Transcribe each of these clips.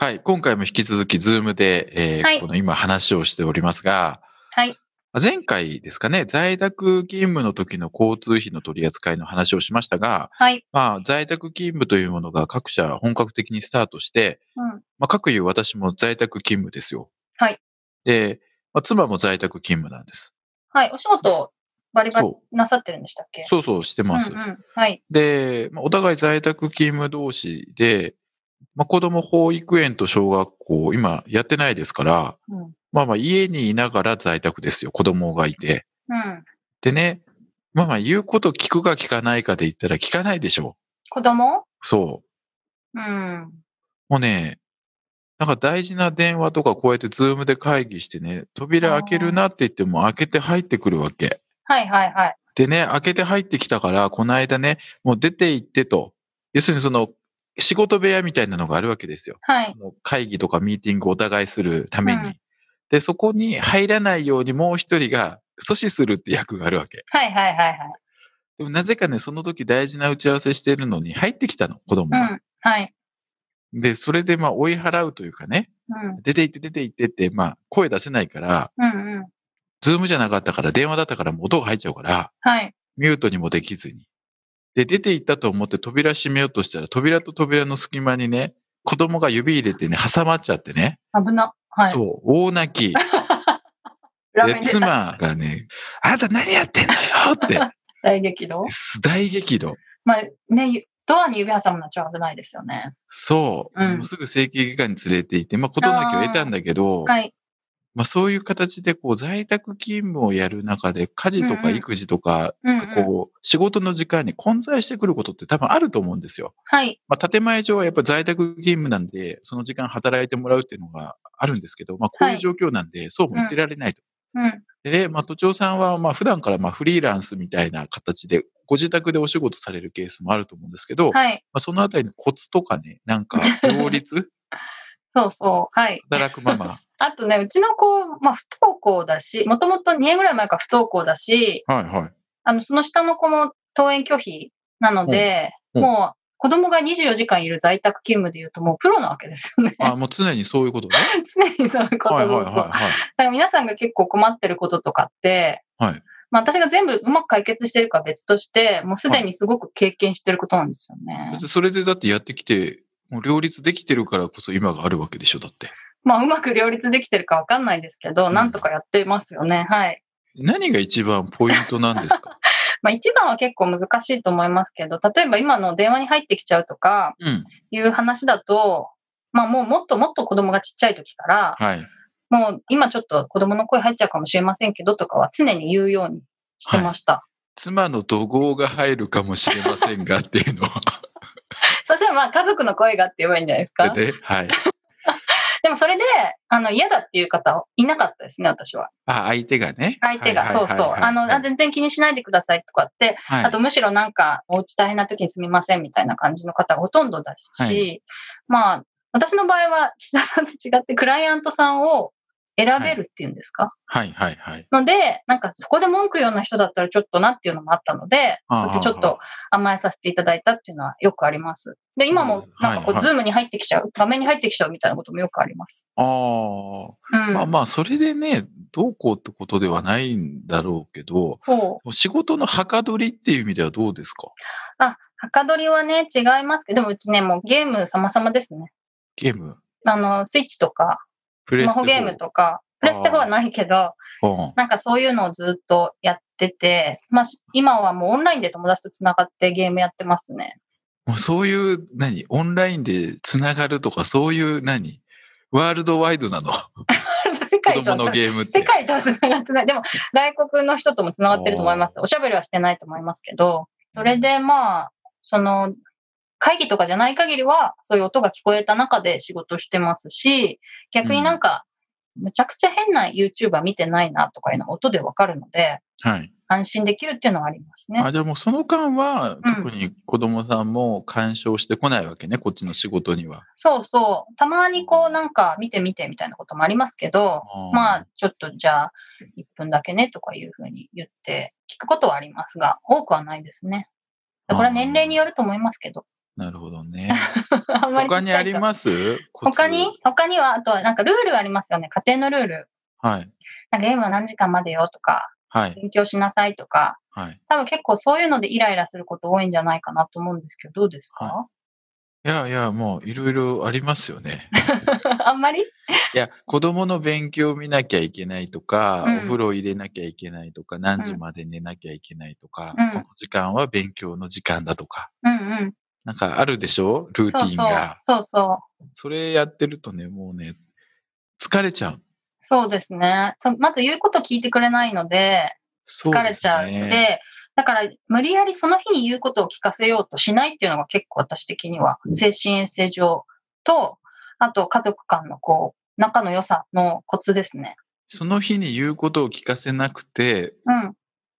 はい。今回も引き続き、ズームで、えーはいこの今話をしておりますが、はい前回ですかね、在宅勤務の時の交通費の取り扱いの話をしましたが、はいまあ、在宅勤務というものが各社本格的にスタートして、うんまあ、各有私も在宅勤務ですよ。はい。で、まあ、妻も在宅勤務なんです。はいお仕事バリバリそなさってるんでしたっけ？そうそうしてます。うんうん、はいで、まあ、お互い在宅勤務同士で、まあ、子供保育園と小学校、今やってないですから、うんまあまあ家にいながら在宅ですよ。子供がいて。うんでね、まあまあ言うこと聞くか聞かないかで言ったら聞かないでしょ子供？う。そうんう。もうね、なんか大事な電話とかこうやってズームで会議してね、扉開けるなって言っても開けて入ってくるわけ。はいはいはいでね、開けて入ってきたから、この間ね、もう出て行ってと。要するにその、仕事部屋みたいなのがあるわけですよ。はいもう会議とかミーティングをお互いするために。うんで、そこに入らないようにもう一人が阻止するって役があるわけ。はいはいはいはいでもなぜかね、その時大事な打ち合わせしてるのに入ってきたの、子供うが。んはいで、それでまあ追い払うというかね、うん出て行って出て行ってって、まあ声出せないから、うんうんズームじゃなかったから電話だったからもう音が入っちゃうから、はいミュートにもできずに。で、出て行ったと思って扉閉めようとしたら、扉と扉の隙間にね、子供が指入れてね、挟まっちゃってね。危なはい。そう、大泣き。で、妻がね、あなた何やってんのよって、大激怒？大激怒。まあねゆドアに指挟むのはちょっと危ないですよね。そう、うん。もうすぐ整形外科に連れて行って、まあ、事なきを得たんだけど、はいまあ、そういう形で、こう、在宅勤務をやる中で、家事とか育児とか、こう、仕事の時間に混在してくることって多分あると思うんですよ。はい。まあ、建前上はやっぱ在宅勤務なんで、その時間働いてもらうっていうのがあるんですけど、まあ、こういう状況なんで、そうも言ってられないと。うん。でね、まあ、都庁さんは、まあ、普段からまあフリーランスみたいな形で、ご自宅でお仕事されるケースもあると思うんですけど、まはい。あ、そのあたりのコツとかね、なんか、両立？そうそう。はい。働くママ。あとねうちの子まあ不登校だしもともと2年ぐらい前から不登校だしはいはい。あのその下の子も登園拒否なのでうんもう子供が24時間いる在宅勤務でいうともうプロなわけですよね。あ、もう常にそういうことね。常にそういうことはいはいはいはい。だから皆さんが結構困ってることとかって、はいまあ私が全部うまく解決してるかは別として、もうすでにすごく経験してることなんですよね。別にそれでだってやってきて、もう両立できてるからこそ今があるわけでしょ、だって。まあうまく両立できてるかわかんないですけど、うんなんとかやってますよね。はい。何が一番ポイントなんですか？まあ一番は結構難しいと思いますけど、例えば今の電話に入ってきちゃうとかうん。いう話だと、まあもうもっともっと子供がちっちゃい時から、はい。もう今ちょっと子供の声入っちゃうかもしれませんけどとかは常に言うようにしてました。妻の怒号が入るかもしれませんがっていうのは。そしたらまあ家族の声がって言えばいいんじゃないですか？で、はい。でもそれで、あの、嫌だっていう方いなかったですね、私は。あ、相手がね。相手が、はいそうそう。あの、あ全然気にしないでくださいとかって、はいあとむしろなんか、お家大変な時にすみませんみたいな感じの方がほとんどだし、はいまあ、私の場合は、岸田さんと違って、クライアントさんを選べるっていうんですか、はいはいはい。ので、なんかそこで文句言うような人だったらちょっとなっていうのもあったので、ちょっと甘えさせていただいたっていうのはよくあります。で、今もなんかこう、はいはいズームに入ってきちゃう、画面に入ってきちゃうみたいなこともよくあります。ああ。うん。まあまあ、それでね、どうこうってことではないんだろうけど、そう。仕事のはかどりっていう意味ではどうですか？あ、はかどりはね、違いますけど、でもうちね、もうゲーム様々ですね。ゲーム？あの、スイッチとか、スマホゲームとか、プレステ4はないけど、なんかそういうのをずっとやってて、まあ、今はもうオンラインで友達とつながってゲームやってますね。もうそういう、何？オンラインでつながるとか、そういう何？ワールドワイドなの？世界とはゲーム。世界とはつながってない。でも、外国の人ともつながってると思います。おしゃべりはしてないと思いますけど、それでまあ、その、会議とかじゃない限りは、そういう音が聞こえた中で仕事してますし、逆になんか、むちゃくちゃ変な YouTuber 見てないなとかいうのは音でわかるので、はい。安心できるっていうのはありますね。あ、じゃあもうその間は、うん特に子供さんも干渉してこないわけね、こっちの仕事には。そうそう。たまにこうなんか見て見てみたいなこともありますけど、まあ、ちょっとじゃあ、1分だけねとかいうふうに言って聞くことはありますが、多くはないですね。これは年齢によると思いますけど。なるほどね。あんまりち他にあります？他に？他には、あとはなんかルールがありますよね。家庭のルール。はい。なんかゲームは何時間までよとか、はい。勉強しなさいとか、はい。多分結構そういうのでイライラすること多いんじゃないかなと思うんですけど、どうですか、はいやいや、もういろいろありますよね。あんまり？いや、子供の勉強を見なきゃいけないとか、うんお風呂入れなきゃいけないとか、何時まで寝なきゃいけないとか、うんこの時間は勉強の時間だとか、うんうん。なんかあるでしょ？ルーテそうそうィンが。。そうそう。それやってるとね、もうね、疲れちゃう。そうですね。そまず言うこと聞いてくれないので、疲れちゃう。ですねで、だから無理やりその日に言うことを聞かせようとしないっていうのが結構私的には精神衛生上と、あと家族間のこう、仲の良さのコツですね。その日に言うことを聞かせなくて、うん。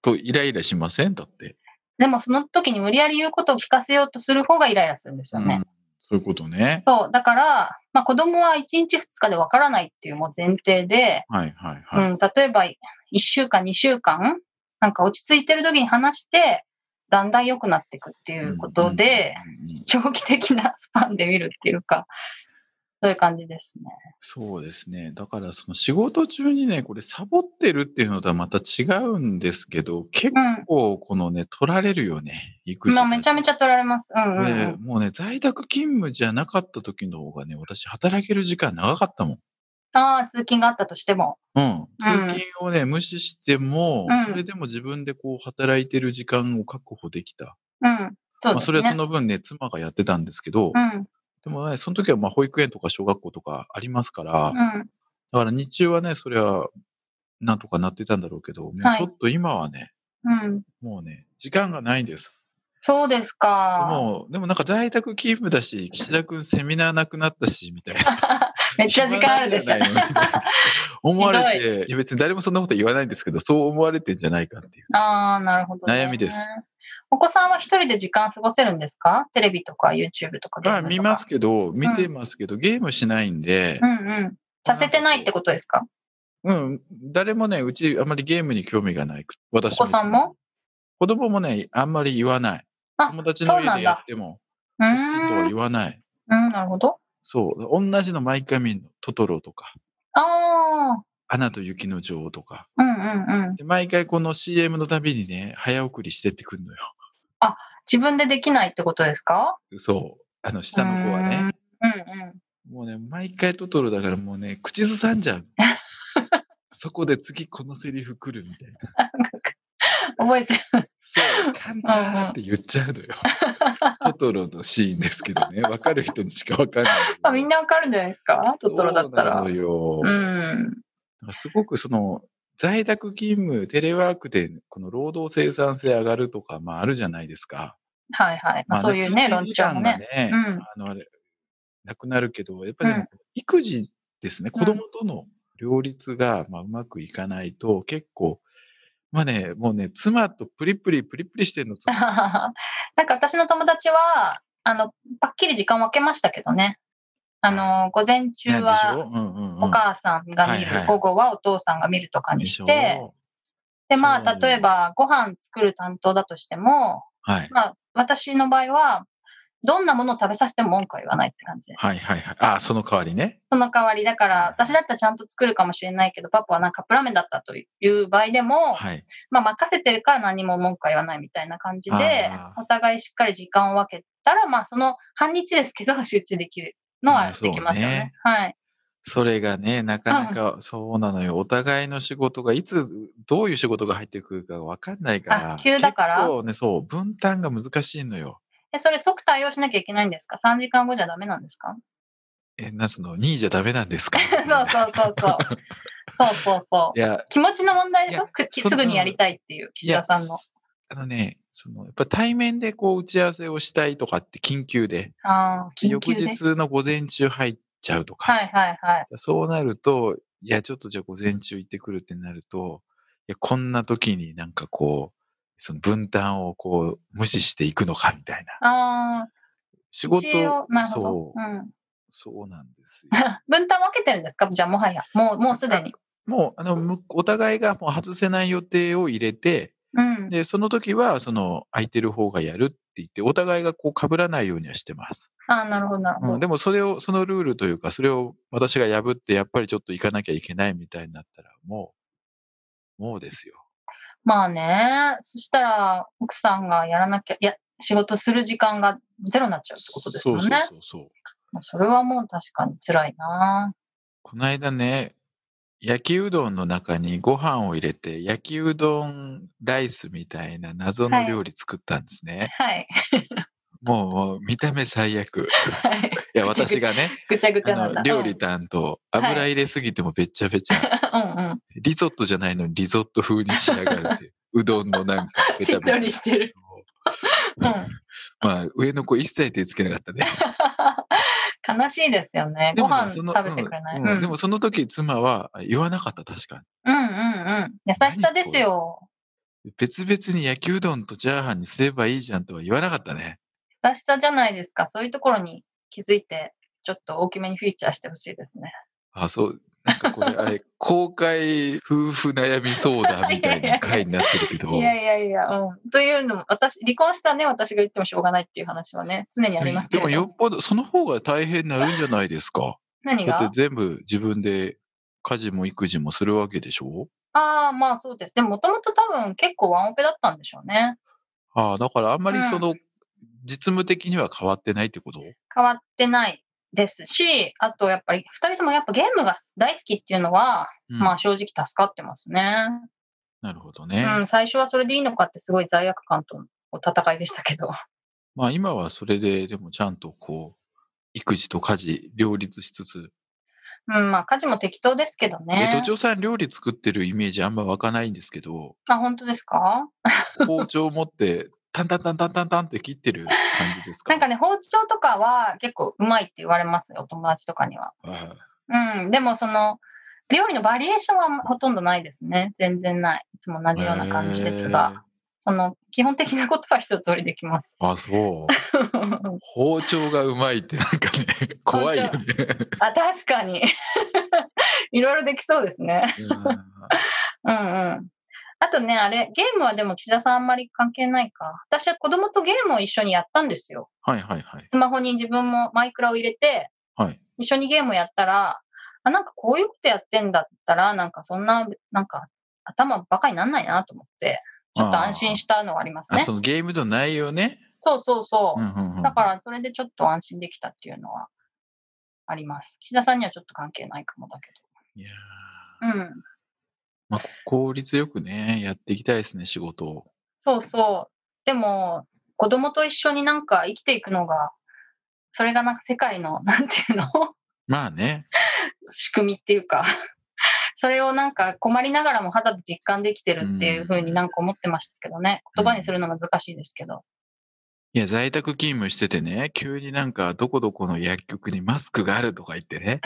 とイライラしません？だって。でもその時に無理やり言うことを聞かせようとする方がイライラするんですよね。うんそういうことね。そう。だから、まあ子供は1日2日でわからないっていうもう前提で、はいはいはい。うん、例えば1週間2週間、なんか落ち着いてる時に話して、だんだん良くなっていくっていうことで、長期的なスパンで見るっていうか、そういう感じですね。そうですね。だからその仕事中にね、これサボってるっていうのとはまた違うんですけど、結うん。構このね、取られるよね。育児まあめちゃめちゃ。ゃ取られます。うんうん、うでん。もうね、在宅勤務じゃなかった時の方がね、私働ける時間長かったもん。ああ、通勤があったとしても。うん。通勤をね、無視しても、うんそれでも自分でこう働いてる時間を確保できた。うん。そうまあ、ですね。それはその分ね、妻がやってたんですけど、うん。でもね、その時はまあ保育園とか小学校とかありますから、うん。だから日中はね、それはなんとかなってたんだろうけど、もうはいちょっと今はね、うん。もうね、時間がないんです。そうですか。もう、でもなんか在宅勤務だし、岸田くんセミナーなくなったし、みたいな。めっちゃ時間あるでしょ。思われて、別に誰もそんなこと言わないんですけど、そう思われてんじゃないかっていう。ああ、なるほど、ね。悩みです。お子さんは一人で時間過ごせるんですか？テレビとか YouTube とかゲームとか。まあ見ますけど、見てますけど、ゲームしないんでう、んうん。させてないってことですか？うん、誰もね、うちあまりゲームに興味がない。私お子さんも？子供もね、あんまり言わない。あ友達の家でやっても、うー欲しいとはん。言わない。うん、なるほど。そう。同じの毎回見るの。トトロとか、あアナと雪の女王とか。あ、うんうんうん。で毎回この CM のたびにね、早送りしてってくるのよ。自分でできないってことですか？そう。あの、下の子はね。うんうん。もうね、毎回トトロだからもうね、口ずさんじゃう。そこで次このセリフ来るみたいな。覚えちゃう。そう、簡単って言っちゃうのよ。トトロのシーンですけどね、わかる人にしかわかんない。あみんなわかるんじゃないですか？トトロだったら。そうなのよ。うん。すごくその、在宅勤務、テレワークで、この労働生産性上がるとか、まああるじゃないですか。はいはい。まあ、そういうね、論調もね。ね。うんあの、あれ、なくなるけど、やっぱり育児ですね、うん子供との両立が、まあ、うまくいかないと、結構、まあね、もうね、妻とプリプリ、プリプリしてんの、妻 なんか私の友達は、あの、パッキリ時間分けましたけどね。あの、午前中は。お母さんが見る、午後はお父さんが見るとかにでして、で、まあ、例えばご飯作る担当だとしても、はい。まあ、私の場合は、どんなものを食べさせても文句は言わないって感じです。はいはいはい。あ、その代わりね。その代わり、だから、私だったらちゃんと作るかもしれないけど、パパはなんかカップラーメンだったという場合でも、はい。まあ、任せてるから何も文句は言わないみたいな感じでお互いしっかり時間を分けたら、まあ、その半日ですけど、集中できるのはできますよね。はい。それがね、なかなかそうなのよ。お互いの仕事がいつ、どういう仕事が入ってくるかわかんないから。あ急だから？結構ね、そう、分担が難しいのよ。え、それ即対応しなきゃいけないんですか ?3 時間後じゃダメなんですか？え、なんつうの、2位じゃダメなんですか？そうそうそうそう。そうそうそう。いや、気持ちの問題でしょ？すぐにやりたいっていう、岸田さんの。あのね、そのやっぱ対面でこう打ち合わせをしたいとかって緊急で、ああ、緊翌急で。日の午前中入っちゃうとか、はいはいはい。そうなると、いや、ちょっとじゃあ午前中行ってくるってなると、いや、こんな時になんかこう、その分担をこう無視していくのかみたいな。ああ、仕事、一応、なるほど。そううん。そうなんですよ。分担分けてるんですか？じゃあもはや。もう、もうすでに。もう、あの、むお互いがもう外せない予定を入れて、うん。で、その時は、その、空いてる方がやるって言って、お互いがこう被らないようにはしてます。ああ、なるほど、なるほうん、ど。でもそれを、そのルールというか、それを私が破って、やっぱりちょっと行かなきゃいけないみたいになったら、もう、もうですよ。まあね、そしたら、奥さんがやらなきゃ、いや、仕事する時間がゼロになっちゃうってことですもんね。そうそうそうそう。まあそれはもう確かに辛いな。この間ね、焼きうどんの中にご飯を入れて、焼きうどんライスみたいな謎の料理作ったんですね。はい。も うもう見た目最悪。はい。いや、私がね、ぐちゃぐちゃあな料理担当、油入れすぎてもべっちゃべちゃ。うんうん。リゾットじゃないのにリゾット風に仕上がるっていう。うどんのなんかべしっとりしてる。うん。まあ、上の子一切手つけなかったね。悲しいですよね。でご飯食べてくれない。うんうんでもその時妻は言わなかった、確かうんうんうん。優しさですよ。に。別々に焼きうどんとチャーハンにすればいいじゃんとは言わなかったね。優しさじゃないですか。そういうところに気づいて、ちょっと大きめにフィーチャーしてほしいですね。あ、そう。なんかこれ、あれ、公開夫婦悩み相談みたいな回になってるけど。いやいやいや、うん。というのも、私、離婚したね、私が言ってもしょうがないっていう話はね、常にありますけれどでもよっぽど、その方が大変になるんじゃないですか？何が？だって全部自分で家事も育児もするわけでしょ？ああ、まあそうです。でも、もともと多分結構ワンオペだったんでしょうね。ああ、だからあんまりその、実務的には変わってないってこと？変わってないですし、あとやっぱり、二人ともやっぱゲームが大好きっていうのは、うんまあ正直助かってますね。なるほどね。うん、最初はそれでいいのかってすごい罪悪感との戦いでしたけど。まあ今はそれで、でもちゃんとこう、育児と家事両立しつつ、うん、まあ家事も適当ですけどえ、ね土。壌さん料理作ってるイメージあんま湧かないんですけど、あ、本当ですか？包丁持って、タンタンタンタンタンタンって切ってる感じですか？なんかね、包丁とかは結構うまいって言われますよ、お友達とかには。はいうん、でもその、料理のバリエーションはほとんどないですね。全然ない。いつも同じような感じですが、その、基本的なことは一通りできます。あ、そう。包丁がうまいってなんかね、怖いよね。あ、確かに。いろいろできそうですね。うんうんうん。あとね、あれ、ゲームはでも岸田さんあんまり関係ないか。私は子供とゲームを一緒にやったんですよ。はいはいはい。スマホに自分もマイクラを入れて、はい。一緒にゲームをやったら、あ、なんかこういうことやってんだったら、なんかそんな、なんか頭バカになんないなと思って、ちょっと安心したのはありますあ、ねそ。のゲームの内容ね。そうそうそうう。んうんうんだからそれでちょっと安心できたっていうのはあります。岸田さんにはちょっと関係ないかもだけいやど。うん。まあ、効率よくね、やっていきたいですね、仕事を。そうそう。でも、子供と一緒になんか生きていくのが、それがなんか世界の、なんていうの？まあね。仕組みっていうか、それをなんか困りながらも肌で実感できてるっていうふうになんか思ってましたけどね。言葉にするの難しいですけど。いや、在宅勤務しててね、急になんか、どこどこの薬局にマスクがあるとか言ってね、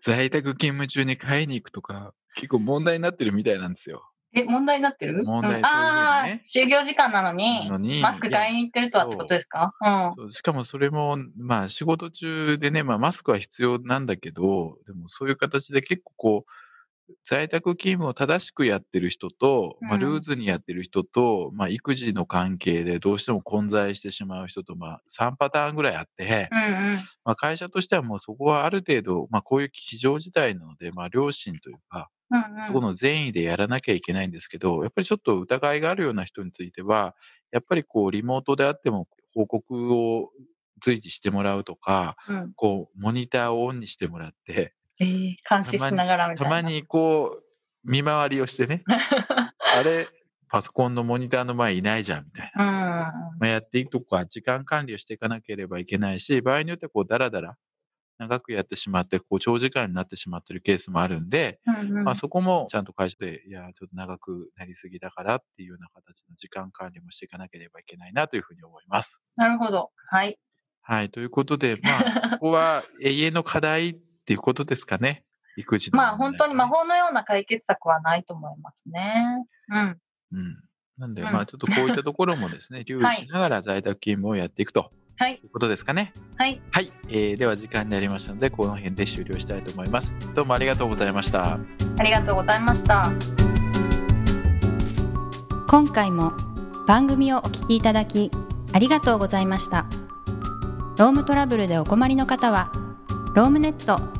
在宅勤務中に買いに行くとか、結構問題になってるみたいなんですよ。え、問題になってる？問題うんああ就業時間なのに、のにマスク買いに行ってるとはってことですか？うん。しかもそれも、まあ仕事中でね、まあマスクは必要なんだけど、でもそういう形で結構こう、在宅勤務を正しくやってる人と、まあうん。ルーズにやってる人と、まあ育児の関係でどうしても混在してしまう人と、まあ3パターンぐらいあって、うんうん。まあ会社としてはもうそこはある程度、まあこういう非常事態なので、まあ良心というか、うんうん、そこの善意でやらなきゃいけないんですけど、やっぱりちょっと疑いがあるような人については、やっぱりこう、リモートであっても報告を随時してもらうとか、うん。こう、モニターをオンにしてもらって、えー監視しながらみたいな。たまにこう、見回りをしてね、あれ、パソコンのモニターの前いないじゃん、みたいな。うん。まあ、やっていくとか、時間管理をしていかなければいけないし、場合によってはこう、だらだら、長くやってしまって、こう長時間になってしまってるケースもあるんで、うんうんまあ、そこもちゃんと会社で、いや、ちょっと長くなりすぎだからっていうような形の時間管理もしていかなければいけないなというふうに思います。なるほど。はい。はい。ということで、まあ、ここは永遠の課題っていうことですかね。育児のまあ本当に魔法。法のような解決策はないと思いますね。うん。うん。なんで、うんまあ、ちょっとこういったところもですね、留意しながら在宅勤務をやっていくとはい。いうことですかね。はい。はい。えーでは時間になりましたので、この辺で終了したいと思います。どうもありがとうございました。ありがとうございました。今回も番組をお聞きいただきありがとうございましたロームトラブルでお困りの方はロームネット